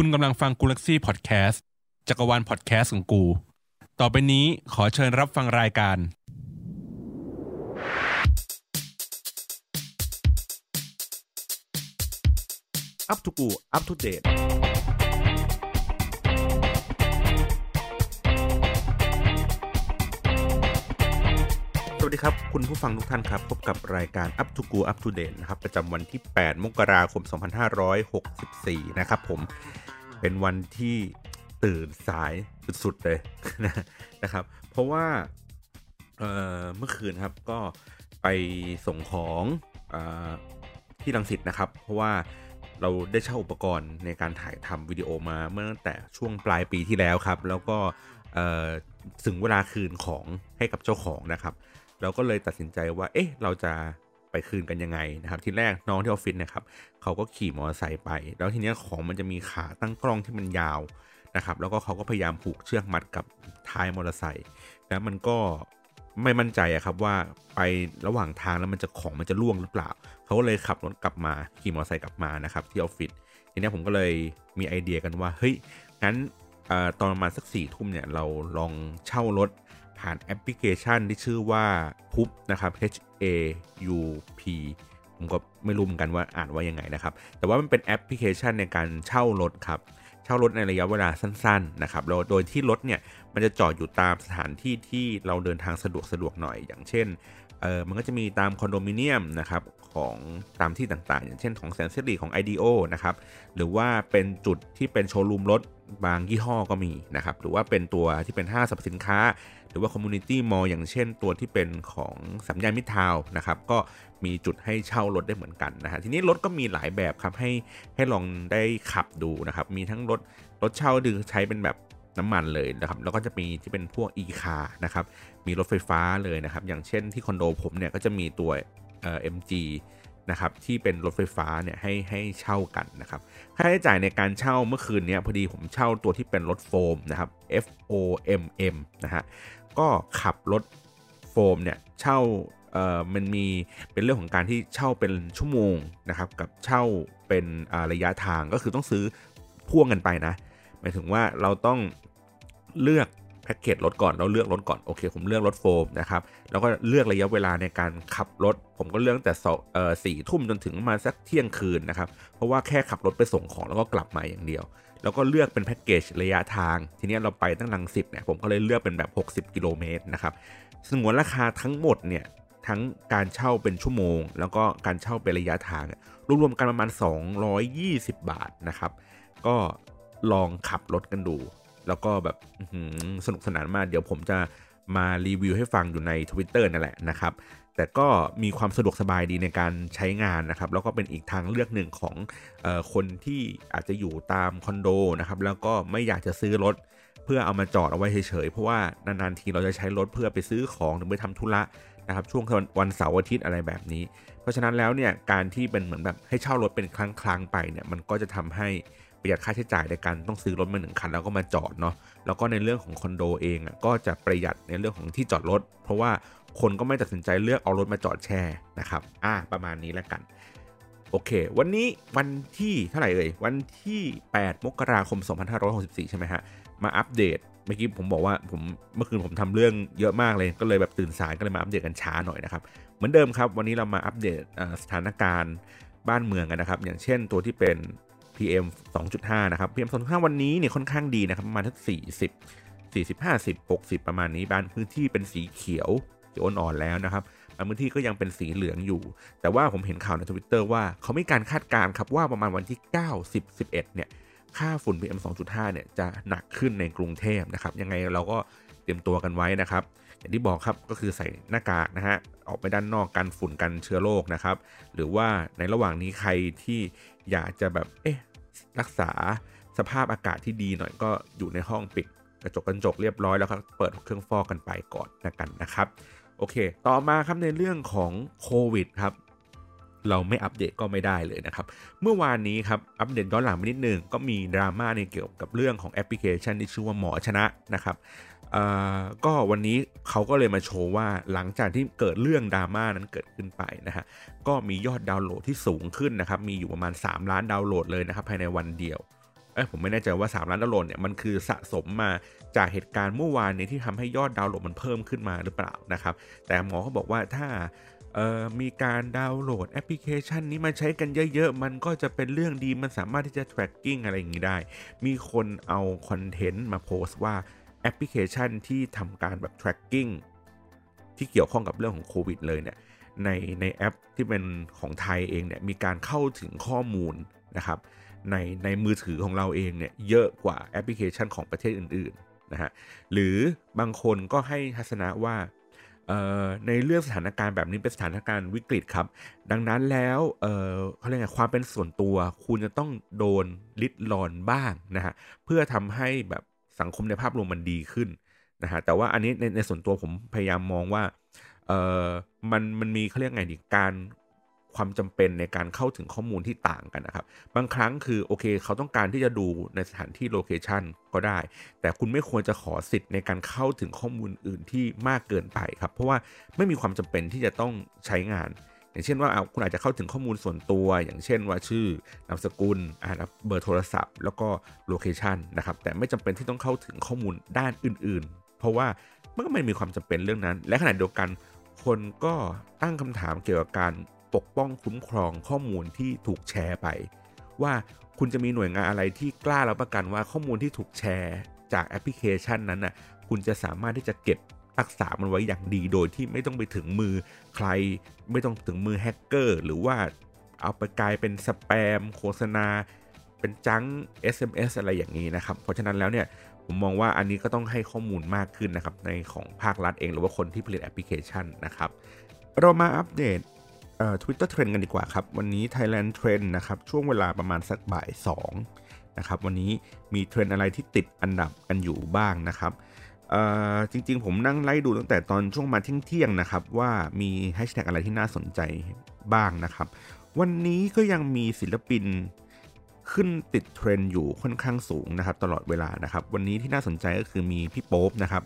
คุณกำลังฟังกูลักซี่พอดแคสต์จักรวาลพอดแคสต์ของกู ต่อไปนี้ขอเชิญรับฟังรายการ อัปทูกูอัปทูเดตสวัสดีครับ คุณผู้ฟังทุกท่านครับ พบกับรายการ Up to Go Up to Date นะครับ ประจำวันที่ 8 มกราคม 2564 นะครับผม เป็นวันที่ตื่นสายสุดๆเลยนะครับ เพราะว่าเเมื่อคืนครับก็ไปส่งของอที่ลังสิตนะครับ เพราะว่าเราได้เช่าอุปกรณ์ในการถ่ายทำวิดีโอมาเมื่อตั้งแต่ช่วงปลายปีที่แล้วครับ แล้วก็ถึงเวลาคืนของให้กับเจ้าของนะครับ เราก็เลยตัดสินใจว่า เอ๊ะ เราจะ ไปคืนกันยังไงนะครับทีแรกน้องที่ออฟฟิศนะครับเขาก็ขี่มอเตอร์ไซค์ไป แล้วทีนี้ของมันจะมีขาตั้งกล้องที่มันยาวนะครับแล้วก็เขาก็พยายามผูกเชือกมัดกับท้ายมอเตอร์ไซค์แล้วมันก็ไม่มั่นใจอะครับว่าไประหว่างทางแล้วมันจะของมันจะล่วงหรือเปล่า เขาก็เลยขับรถกลับมาขี่มอเตอร์ไซค์กลับมานะครับที่ออฟฟิศทีนี้ผมก็เลยมีไอเดียกันว่าเฮ้ยงั้นตอนประมาณสักสี่ทุ่มเนี่ยเราลองเช่ารถผ่านแอปพลิเคชันที่ชื่อว่า Haup นะครับ H A U P ผมก็ไม่รู้เหมือนกันว่าอ่านว่ายังไงนะครับ แต่ว่ามันเป็นแอปพลิเคชันในการเช่ารถครับเช่ารถในระยะเวลาสั้นๆนะครับโดยที่รถเนี่ยมันจะจอดอยู่ตามสถานที่ที่เราเดินทางสะดวกสะดวกหน่อย อย่างเช่นเออมันก็จะมีตามคอนโดมิเนียมนะครับของตามที่ต่างๆ อย่างเช่นของแสนสิริของ Ideo นะครับหรือว่าเป็นจุดที่เป็นโชว์รูมรถบางยี่ห้อก็มีนะครับหรือว่าเป็นตัวที่เป็นห้างสรรพสินค้า หรือว่า community mall อย่างเช่นตัวที่เป็นของสามย่านมิตรทาวน์นะครับก็มีจุดให้เช่ารถได้เหมือนกันนะฮะทีนี้รถก็มีหลายแบบครับให้ให้ลองได้ขับดูนะครับมีทั้งรถรถเช่าคือใช้เป็นแบบน้ำมันเลยนะครับแล้วก็จะมีที่เป็นพวก e คาร์นะครับมีรถไฟฟ้าเลยนะครับอย่างเช่นที่คอนโดผมเนี่ยก็จะมีตัว เอ่อ MG นะครับที่เป็นรถไฟฟ้าเนี่ยให้ให้เช่ากันนะครับค่าใช้จ่ายในการเช่าเมื่อคืนนี้พอดีผมเช่าตัวที่เป็นรถโฟมนะครับ F O M M นะฮะก็ขับรถโฟมเนี่ยเช่าเอ่อมันมีเป็นเรื่องของการที่เช่าเป็นชั่วโมงนะครับกับเช่าเป็นระยะทางก็คือต้องซื้อพ่วงกันไปนะหมายถึงว่าเราต้องเลือก พ็กเกจรถก่อนเราเลือกรถก่อนโอเค ผมเลือกรถโฟมนะครับแล้วก็เลือกระยะเวลาในการขับรถ ผมก็เลือกแต่สี่ทุ่มจนถึงมาสักเที่ยงคืนนะครับเพราะว่าแค่ขับรถไปส่งของแล้วก็กลับมาอย่างเดียว แล้วก็เลือกเป็นแพ็กเกจระยะทาง ทีนี้เราไปตั้งลังสิตเนี่ยผมก็เลยเลือกเป็นแบบ 60 กิโลเมตรนะครับสงวนราคาทั้งหมดเนี่ยทั้งการเช่าเป็นชั่วโมง แล้วก็การเช่าเป็นระยะทางรวมๆกันประมาณ 220 บาทนะครับ ก็ลองขับรถกันดู แล้วก็แบบสนุกสนานมาก เดี๋ยวผมจะมารีวิวให้ฟังอยู่ใน Twitter นั่นแหละนะครับ แต่ก็มีความสะดวกสบายดีในการใช้งานนะครับ แล้วก็เป็นอีกทางเลือกหนึ่งของออคนที่อาจจะอยู่ตามคอนโดนะครับ แล้วก็ไม่อยากจะซื้อรถเพื่อเอามาจอดเอาไว้เฉยๆ เพราะว่านานๆทีเราจะใช้รถเพื่อไปซื้อของหรือไปทำธุระนะครับช่วงวันเสาร์อาทิตย์อะไรแบบนี้ เพราะฉะนั้นแล้วเนี่ยการที่เป็นเหมือนแบบให้เช่ารถเป็นครั้งๆไปเนี่ยมันก็จะทำให้ ประหยัดค่าใช้จ่ายในการต้องซื้อรถมาหนึ่งคันแล้วก็มาจอดเนาะแล้วก็ในเรื่องของคอนโดเองอะก็จะประหยัดในเรื่องของที่จอดรถ เพราะว่าคนก็ไม่ตัดสินใจเลือกเอารถมาจอดแช่นะครับอ่าประมาณนี้แล้วกันโอเค วันนี้วันที่เท่าไหร่เอ่ยวันที่ 8 มกราคม 2564 ใช่ไหมฮะ มาอัปเดต เมื่อกี้ผมบอกว่าผมเมื่อคืนผมทำเรื่องเยอะมากเลย ก็เลยแบบตื่นสายก็เลยมาอัปเดตกันช้าหน่อยนะครับ เหมือนเดิมครับ วันนี้เรามาอัปเดตสถานการณ์บ้านเมืองกันนะครับ อย่างเช่นตัวที่เป็น PM 2.5 นะครับ PM 2.5 วันนี้เนี่ยค่อนข้างดีนะครับประมาณทั้ง40 40 50 60 ประมาณนี้บางพื้นที่เป็นสีเขียวเขียวอ่อนแล้วนะครับบางพื้นที่ก็ยังเป็นสีเหลืองอยู่ แต่ว่าผมเห็นข่าวในทวิตเตอร์ว่าเขาไม่การคาดการณ์ครับว่าประมาณวันที่ 9 10 11 เนี่ยค่าฝุ่น PM 2.5 เนี่ยจะหนักขึ้นในกรุงเทพนะครับ ยังไงเราก็เตรียมตัวกันไว้นะครับ อย่างที่บอกครับก็คือใส่หน้ากากนะฮะออกไปด้านนอกกันฝุ่นกันเชื้อโรคนะครับ หรือว่าในระหว่างนี้ใครที่อยากจะแบบเอ๊ะ รักษาสภาพอากาศที่ดีหน่อยก็อยู่ในห้องปิดกระจกกระจกเรียบร้อยแล้วครับเปิดเครื่องฟอกกันไปก่อนนะกันนะครับ โอเค ต่อมาครับในเรื่องของโควิดครับเราไม่อัปเดตก็ไม่ได้เลยนะครับ เมื่อวานนี้ครับอัปเดตย้อนหลังไปนิดนึงก็มีดราม่าในเกี่ยวกับเรื่องของแอปพลิเคชันที่ชื่อว่าหมอชนะนะครับ ก็วันนี้เขาก็เลยมาโชว์ว่าหลังจากที่เกิดเรื่องดราม่านั้นเกิดขึ้นไปนะฮะก็มียอดดาวน์โหลดที่สูงขึ้นนะครับมีอยู่ประมาณ 3 ล้านดาวน์โหลดเลยนะครับภายในวันเดียวเอ้ผมไม่แน่ใจว่า 3 ล้านดาวน์โหลดเนี่ยมันคือสะสมมาจากเหตุการณ์เมื่อวานนี้ที่ทำให้ยอดดาวน์โหลดมันเพิ่มขึ้นมาหรือเปล่านะครับแต่หมอเขาบอกว่าถ้ามีการดาวน์โหลดแอปพลิเคชันนี้มาใช้กันเยอะๆ มันก็จะเป็นเรื่องดี มันสามารถที่จะ tracking อะไรอย่างนี้ได้ มีคนเอาคอนเทนต์มาโพสต์ว่า แอปพลิเคชันที่ทำการแบบ tracking ที่เกี่ยวข้องกับเรื่องของโควิดเลยเนี่ยในในแอปที่เป็นของไทยเองเนี่ยมีการเข้าถึงข้อมูลนะครับในในมือถือของเราเองเนี่ยเยอะกว่าแอปพลิเคชันของประเทศอื่นๆนะฮะหรือบางคนก็ให้ทัศนะว่าในเรื่องสถานการณ์แบบนี้เป็นสถานการณ์วิกฤตครับ ดังนั้นแล้วเเขาเรียกไงความเป็นส่วนตัว คุณจะต้องโดนลิดรอนบ้างนะฮะเพื่อทำให้แบบ สังคมในภาพรวมมันดีขึ้นนะฮะแต่ว่าอันนี้ในในส่วนตัวผมพยายามมองว่าเออมันมันมีเขาเรียกไงดีการความจำเป็นในการเข้าถึงข้อมูลที่ต่างกันนะครับ บางครั้งคือโอเค เขาต้องการที่จะดูในสถานที่โลเคชันก็ได้ แต่คุณไม่ควรจะขอสิทธิ์ในการเข้าถึงข้อมูลอื่นที่มากเกินไปครับ เพราะว่าไม่มีความจำเป็นที่จะต้องใช้งาน อย่างเช่นว่าคุณอาจจะเข้าถึงข้อมูลส่วนตัว อย่างเช่นว่าชื่อนามสกุลเบอร์โทรศัพท์ แล้วก็โลเคชันนะครับแต่ไม่จำเป็นที่ต้องเข้าถึงข้อมูลด้านอื่น ๆ เพราะว่ามันก็ไม่มีความจำเป็นเรื่องนั้น และขณะเดียวกันคนก็ตั้งคำถามเกี่ยวกับการปกป้องคุ้มครองข้อมูลที่ถูกแชร์ไป ว่าคุณจะมีหน่วยงานอะไรที่กล้ารับประกันว่าข้อมูลที่ถูกแชร์จากแอปพลิเคชันนั้นน่ะคุณจะสามารถที่จะเก็บ รักษามันไว้อย่างดีโดยที่ไม่ต้องไปถึงมือใคร ไม่ต้องถึงมือแฮกเกอร์ หรือว่าเอาไปกลายเป็นสแปมโฆษณา เป็นจัง SMS อะไรอย่างนี้นะครับ เพราะฉะนั้นแล้วเนี่ยผมมองว่าอันนี้ก็ต้องให้ข้อมูลมากขึ้นนะครับ ในของภาครัฐเองหรือว่าคนที่ผลิตแอปพลิเคชันนะครับ เรามาอัปเดตเอ่อทวิตเตอร์เทรนด์กันดีกว่าครับ วันนี้ Thailand Trend นะครับช่วงเวลาประมาณสักบ่าย2นะครับวันนี้มีเทรนด์อะไรที่ติดอันดับกันอยู่บ้างนะครับ จริงๆ ผมนั่งไล่ดูตั้งแต่ตอนช่วงมาเที่ยงๆนะครับ ว่ามีแฮชแท็กอะไรที่น่าสนใจบ้างนะครับ วันนี้ก็ยังมีศิลปินขึ้นติดเทรนด์อยู่ค่อนข้างสูงนะครับ ตลอดเวลานะครับ วันนี้ที่น่าสนใจก็คือมีพี่โป๊บนะครับ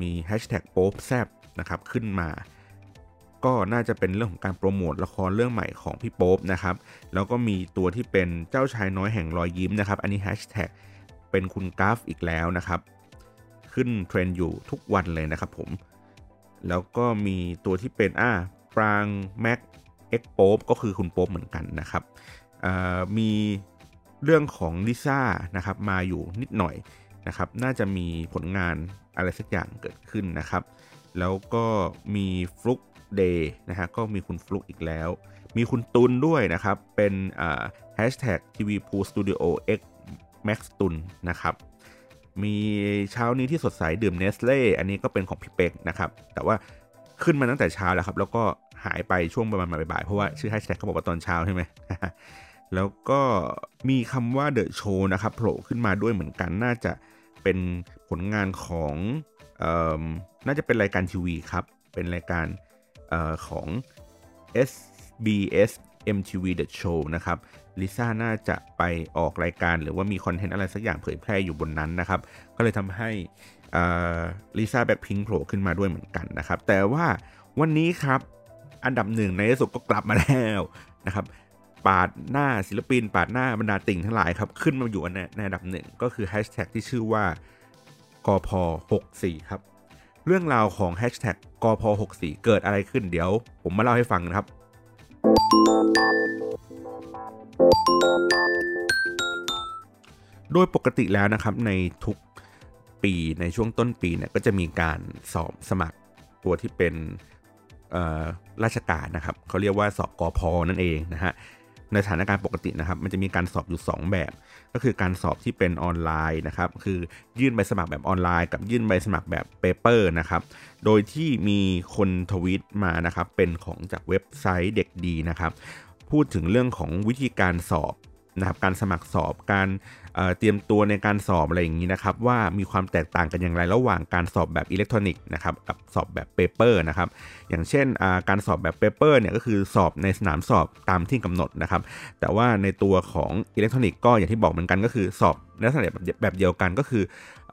มีแฮชแท็กโป๊บแซบนะครับขึ้นมา ก็น่าจะเป็นเรื่องของการโปรโมทละครเรื่องใหม่ของพี่โป๊บนะครับ แล้วก็มีตัวที่เป็นเจ้าชายน้อยแห่งรอยยิ้มนะครับ อันนี้แฮชแท็กเป็นคุณกลัฟอีกแล้วนะครับ ขึ้นเทรนด์อยู่ทุกวันเลยนะครับผม แล้วก็มีตัวที่เป็นอ่าปรางแม็กเอ็กโป๊บก็คือคุณโป๊บเหมือนกันนะครับมีเรื่องของลิซ่านะครับมาอยู่นิดหน่อยนะครับ น่าจะมีผลงานอะไรสักอย่างเกิดขึ้นนะครับ แล้วก็มีฟลุกเดย์นะฮะก็มีคุณฟลุกอีกแล้ว มีคุณตุนด้วยนะครับ เป็นแฮชแท็กทีวีพูสตูดิโอเอ็กแม็กซ์ตุนนะครับ มีเช้านี้ที่สดใสดื่มเนสเล่อันนี้ก็เป็นของพี่เป็กนะครับ แต่ว่าขึ้นมาตั้งแต่เช้าแล้วครับ แล้วก็หายไปช่วงประมาณบ่ายๆเพราะว่าชื่อแฮชแท็กเขาบอกว่าตอนเช้าใช่ไหมแล้วก็มีคำว่าเดอะโชว์นะครับโผล่ขึ้นมาด้วยเหมือนกันน่าจะเป็นผลงานของอน่าจะเป็นรายการทีวีครับ เป็นรายการของ SBS MTV The Show นะครับ ลิซ่าน่าจะไปออกรายการหรือว่ามีคอนเทนต์อะไรสักอย่างเผยแพร่อยู่บนนั้นนะครับ ก็เลยทำให้ลิซ่าแบ็คพิงโผล่ขึ้นมาด้วยเหมือนกันนะครับ แต่ว่าวันนี้ครับอันดับหนึ่งในที่สุดก็กลับมาแล้วนะครับปาดหน้าศิลปิน ปาดหน้าบรรดาติ่งทั้งหลายครับ ขึ้นมาอยู่ในในอันดับหนึ่งก็คือแฮชแท็กที่ชื่อว่ากพ64ครับ เรื่องราวของแฮชแท็กกพ64เกิดอะไรขึ้นเดี๋ยว ผมมาเล่าให้ฟังนะครับ โดยปกติแล้วนะครับในทุกปีในช่วงต้นปีเนี่ยก็จะมีการสอบสมัครตัวที่เป็นราชการนะครับเขาเรียกว่าสอบกอพอนั่นเองนะฮะในสถานการณ์ปกตินะครับ มันจะมีการสอบอยู่ 2 แบบ ก็คือการสอบที่เป็นออนไลน์นะครับ คือยื่นใบสมัครแบบออนไลน์ กับยื่นใบสมัครแบบเปเปอร์นะครับ โดยที่มีคนทวิตมานะครับ เป็นของจากเว็บไซต์เด็กดีนะครับ พูดถึงเรื่องของวิธีการสอบนะครับการสมัครสอบการ เตรียมตัวในการสอบอะไรอย่างนี้นะครับว่ามีความแตกต่างกันอย่างไรระหว่างการสอบแบบอิเล็กทรอนิกส์นะครับกับสอบแบบ paper นะครับอย่างเช่นการสอบแบบ paper เนี่ยก็คือสอบในสนามสอบตามที่กำหนดนะครับแต่ว่าในตัวของอิเล็กทรอนิกส์ก็อย่างที่บอกเหมือนกันก็คือสอบในลักษณะแบบเดียวกันก็คือ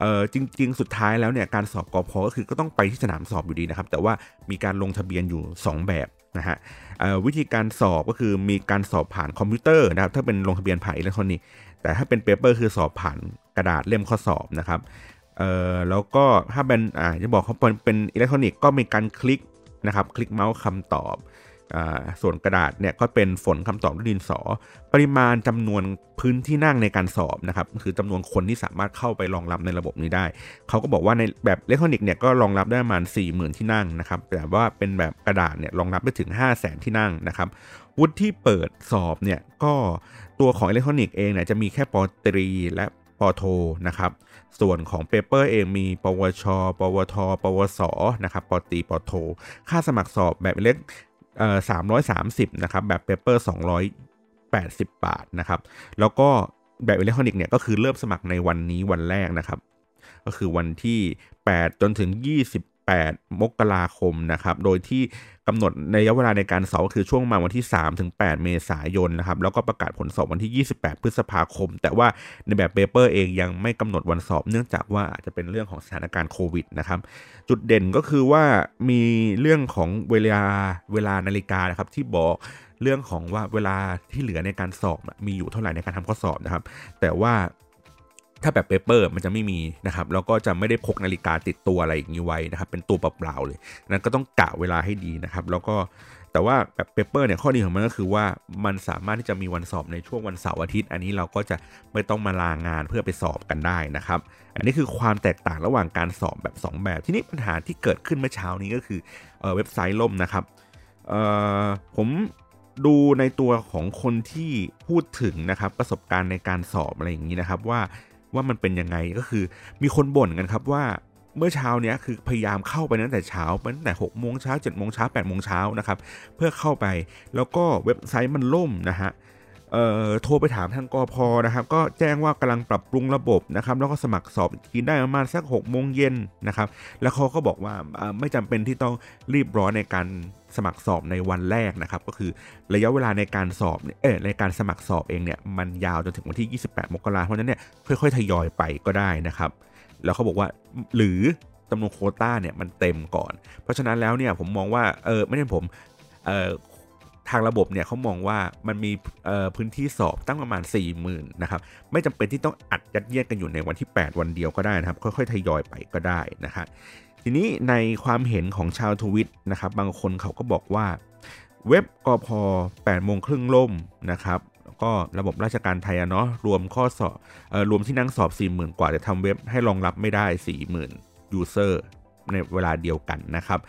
เออจริง ๆ สุดท้ายแล้วเนี่ยการสอบกอพอก็คือก็ต้องไปที่สนามสอบอยู่ดีนะครับ แต่ว่ามีการลงทะเบียนอยู่ 2 แบบนะฮะวิธีการสอบก็คือมีการสอบผ่านคอมพิวเตอร์นะครับถ้าเป็นลงทะเบียนผ่านอิเล็กทรอนิกส์ แต่ถ้าเป็น paper คือสอบผ่านกระดาษเล่มข้อสอบนะครับเอ่อแล้วก็ถ้าเป็นอ่าจะบอกเขาเป็นเป็นอิเล็กทรอนิกส์ก็มีการคลิกนะครับ คลิกเมาส์คำตอบอ่าส่วนกระดาษเนี่ยก็เป็นฝนคำตอบด้วยดินสอ ปริมาณจำนวนพื้นที่นั่งในการสอบนะครับคือจำนวนคนที่สามารถเข้าไปรองรับในระบบนี้ได้ เขาก็บอกว่าในแบบอิเล็กทรอนิกส์เนี่ยก็รองรับได้ประมาณ 4 0,000 ที่นั่งนะครับแต่ว่าเป็นแบบกระดาษเนี่ยรองรับได้ถึง 5 0 0 0 0 0ที่นั่งนะครับวุฒิที่เปิดสอบเนี่ยก็ ตัวของอิเล็กทรอนิกส์เองเนี่ยจะมีแค่ปตรีและปโทนะครับ ส่วนของ paper เองมี ปวช ปวท ปวส นะครับปตรีปโท ค่าสมัครสอบแบบเล็กเอ่อสามร้อยสามสิบนะครับแบบเปเปอร์สองร้อยแปดสิบบาทนะครับ แล้วก็แบบอิเล็กทรอนิกส์เนี่ยก็คือเริ่มสมัครในวันนี้วันแรกนะครับ ก็คือวันที่ 8 จนถึง 8 มกราคมนะครับ โดยที่กำหนดในระยะเวลาในการสอบก็คือช่วงมาวันที่ 3 ถึง 8 เมษายนนะครับ แล้วก็ประกาศผลสอบวันที่ 28 พฤษภาคม แต่ว่าในแบบเปเปอร์เองยังไม่กำหนดวันสอบ เนื่องจากว่าอาจจะเป็นเรื่องของสถานการณ์โควิดนะครับ จุดเด่นก็คือว่ามีเรื่องของเวลาเวลานาฬิกานะครับที่บอกเรื่องของว่าเวลาที่เหลือในการสอบมีอยู่เท่าไหร่ในการทำข้อสอบนะครับ แต่ว่า ถ้าแบบ paper มันจะไม่มีนะครับแล้วก็จะไม่ได้พกนาฬิกาติดตัวอะไรอย่างนี้ไว้นะครับเป็นตัวเปล่าๆเลยนั้นก็ต้องกะเวลาให้ดีนะครับ แล้วก็แต่ว่าแบบ paper เนี่ยข้อดีของมันก็คือว่ามันสามารถที่จะมีวันสอบในช่วงวันเสาร์อาทิตย์ อันนี้เราก็จะไม่ต้องมาลางานเพื่อไปสอบกันได้นะครับ อันนี้คือความแตกต่างระหว่างการสอบแบบ 2 แบบ ทีนี้ปัญหาที่เกิดขึ้นเมื่อเช้านี้ก็คือเออเว็บไซต์ล่มนะครับเออผมดูในตัวของคนที่พูดถึงนะครับประสบการณ์ในการสอบอะไรอย่างนี้นะครับว่า ว่ามันเป็นยังไงก็คือ มีคนบ่นกันครับว่าเมื่อเช้าเนี้ยคือพยายามเข้าไปตั้งแต่เช้าตั้งแต่6โมงเช้าเจ็ดโมงเช้าแปดโมงเช้านะครับเพื่อเข้าไปแล้วก็เว็บไซต์มันล่มนะฮะ โทรไปถามทางกอพอนะครับก็แจ้งว่ากำลังปรับปรุงระบบนะครับแล้วก็สมัครสอบกินได้ประมาณสัก6โมงเย็นนะครับแล้วเขาก็บอกว่าไม่จำเป็นที่ต้องรีบร้อนในการสมัครสอบในวันแรกนะครับก็คือระยะเวลาในการสอบเออในการสมัครสอบเองเนี่ยมันยาวจนถึงวันที่ 28 มกราเพราะฉะนั้นเนี่ยค่อยๆทยอยไปก็ได้นะครับ แล้วเขาบอกว่าหรือจำนวนโคต้าเนี่ยมันเต็มก่อน เพราะฉะนั้นแล้วเนี่ยผมมองว่าเออไม่ใช่ผมเออ ทางระบบเนี่ยเขามองว่ามันมีพื้นที่สอบตั้งประมาณ 4 0,000นะครับไม่จำเป็นที่ต้องอัดยัดเยียดกันอยู่ในวันที่ 8 วันเดียวก็ได้นะครับ ค่อยๆทยอยไปก็ได้นะครับทีนี้ในความเห็นของชาวทวิตนะครับ บางคนเขาก็บอกว่า เว็บกพ8โมงครึ่งล่มนะครับแล้วก็ระบบราชการไทยเนาะรวมข้อสอบออรวมที่นั่งสอบ 40,000 กว่าแต่ทำเว็บให้รองรับไม่ได้ 40,000ยูเซอร์ ในเวลาเดียวกันนะครับ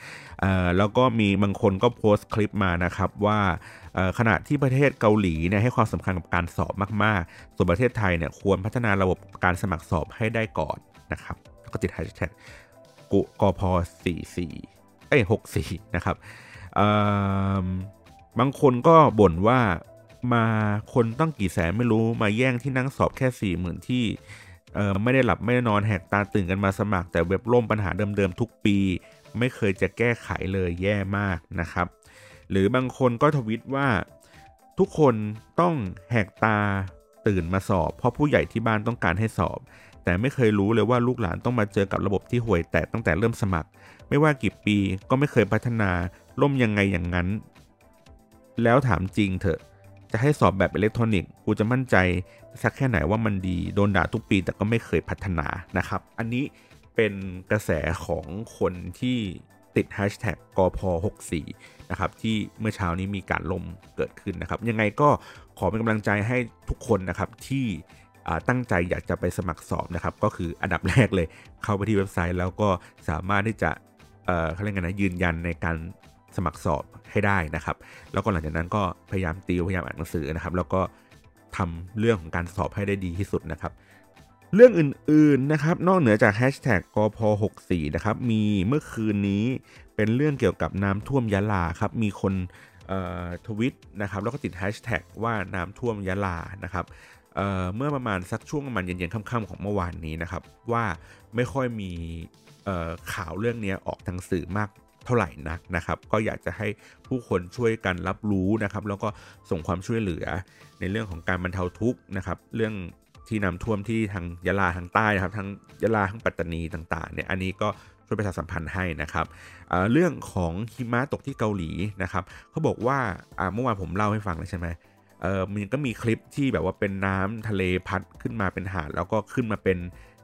แล้วก็มีบางคนก็โพสต์คลิปมานะครับว่าขณะที่ประเทศเกาหลีเนี่ยให้ความสำคัญกับการสอบมากๆ ส่วนประเทศไทยเนี่ยควรพัฒนาระบบการสมัครสอบให้ได้ก่อนนะครับก็ติดแฮชแท็กกุกพ44เอ้ย64นะครับบางคนก็บ่นว่ามาคนต้องกี่แสนไม่รู้มาแย่งที่นั่งสอบแค่สี่หมื่นที่ เออไม่ได้หลับไม่ได้นอนแหกตาตื่นกันมาสมัคร แต่เว็บล่มปัญหาเดิมๆทุกปี ไม่เคยจะแก้ไขเลยแย่มากนะครับ หรือบางคนก็ทวิตว่า ทุกคนต้องแหกตาตื่นมาสอบ เพราะผู้ใหญ่ที่บ้านต้องการให้สอบ แต่ไม่เคยรู้เลยว่าลูกหลานต้องมาเจอกับระบบที่ห่วยแตกตั้งแต่เริ่มสมัคร ไม่ว่ากี่ปีก็ไม่เคยพัฒนาล่มยังไงอย่างนั้น แล้วถามจริงเถอะ จะให้สอบแบบอิเล็กทรอนิกส์กูจะมั่นใจสักแค่ไหนว่ามันดีโดนด่าทุกปีแต่ก็ไม่เคยพัฒนานะครับ อันนี้เป็นกระแสของคนที่ติด hashtag กพ64นะครับที่เมื่อเช้านี้มีการลมเกิดขึ้นนะครับ ยังไงก็ขอเป็นกำลังใจให้ทุกคนนะครับที่ตั้งใจอยากจะไปสมัครสอบนะครับ ก็คืออันดับแรกเลยเข้าไปที่เว็บไซต์แล้วก็สามารถที่จะเขาเรียกไงนะยืนยันในการ สมัครสอบให้ได้นะครับ แล้วก็หลังจากนั้นก็พยายามติวพยายามอ่านหนังสือนะครับ แล้วก็ทำเรื่องของการสอบให้ได้ดีที่สุดนะครับ เรื่องอื่นๆนะครับ นอกเหนือจากแฮชแท็กกพ64นะครับ มีเมื่อคืนนี้เป็นเรื่องเกี่ยวกับน้ำท่วมยะลาครับ มีคนทวิตนะครับ แล้วก็ติดแฮชแท็กว่าน้ำท่วมยะลานะครับเเมื่อประมาณสักช่วงประมาณเย็นๆค่ำๆของเมื่อวานนี้นะครับ ว่าไม่ค่อยมีข่าวเรื่องนี้ออกทางสื่อมาก เท่าไหร่นักนะครับ ก็อยากจะให้ผู้คนช่วยกันรับรู้นะครับ แล้วก็ส่งความช่วยเหลือในเรื่องของการบรรเทาทุกข์นะครับ เรื่องที่น้ำท่วมที่ทางยะลาทางใต้นะครับทั้งยะลาทั้งปัตตานีต่างๆเนี่ยอันนี้ก็ช่วยประชาสัมพันธ์ให้นะครับเเรื่องของหิมะตกที่เกาหลีนะครับเขาบอกว่าเมื่อวานผมเล่าให้ฟังเลยใช่ไหมเออมันก็มีคลิปที่แบบว่าเป็นน้ำทะเลพัดขึ้นมาเป็นหาดแล้วก็ขึ้นมาเป็น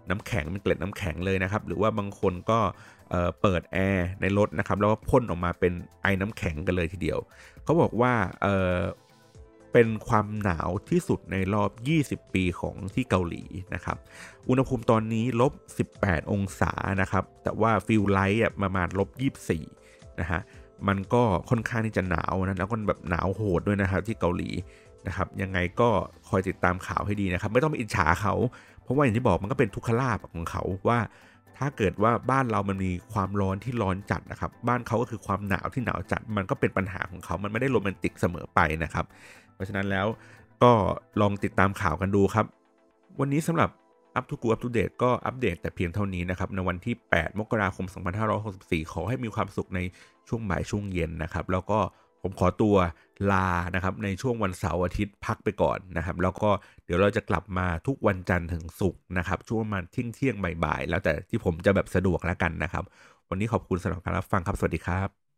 น้ำแข็งเป็นเกล็ดน้ำแข็งเลยนะครับ หรือว่าบางคนก็ เปิดแอร์ในรถนะครับแล้วก็พ่นออกมาเป็นไอ้น้ำแข็งกันเลยทีเดียวเขาบอกว่าเป็นความหนาวที่สุดในรอบ 20 ปีของที่เกาหลีนะครับ อุณหภูมิตอนนี้ลบ 18 องศานะครับ แต่ว่า feels like อ่ะประมาณลบ 24 นะฮะ มันก็ค่อนข้างที่จะหนาวนะ แล้วก็แบบหนาวโหดด้วยนะครับที่เกาหลีนะครับ ยังไงก็คอยติดตามข่าวให้ดีนะครับ ไม่ต้องไปอิจฉาเขา เพราะว่าอย่างที่บอกมันก็เป็นทุกขลาบของเขาว่า ถ้าเกิดว่าบ้านเรามันมีความร้อนที่ร้อนจัดนะครับ บ้านเขาก็คือความหนาวที่หนาวจัด มันก็เป็นปัญหาของเขา มันไม่ได้โรแมนติกเสมอไปนะครับ เพราะฉะนั้นแล้วก็ลองติดตามข่าวกันดูครับ วันนี้สำหรับอัปทูกูอัปทูเดตก็อัปเดตแต่เพียงเท่านี้นะครับในวันที่ 8 มกราคม 2564 ขอให้มีความสุขในช่วงบ่ายช่วงเย็นนะครับ แล้วก็ ผมขอตัวลานะครับในช่วงวันเสาร์อาทิตย์พักไปก่อนนะครับ แล้วก็เดี๋ยวเราจะกลับมาทุกวันจันทร์ถึงศุกร์นะครับช่วงมาเที่ยงเที่ยงบ่ายๆแล้วแต่ที่ผมจะแบบสะดวกแล้วกันนะครับ วันนี้ขอบคุณสำหรับการรับฟังครับสวัสดีครับ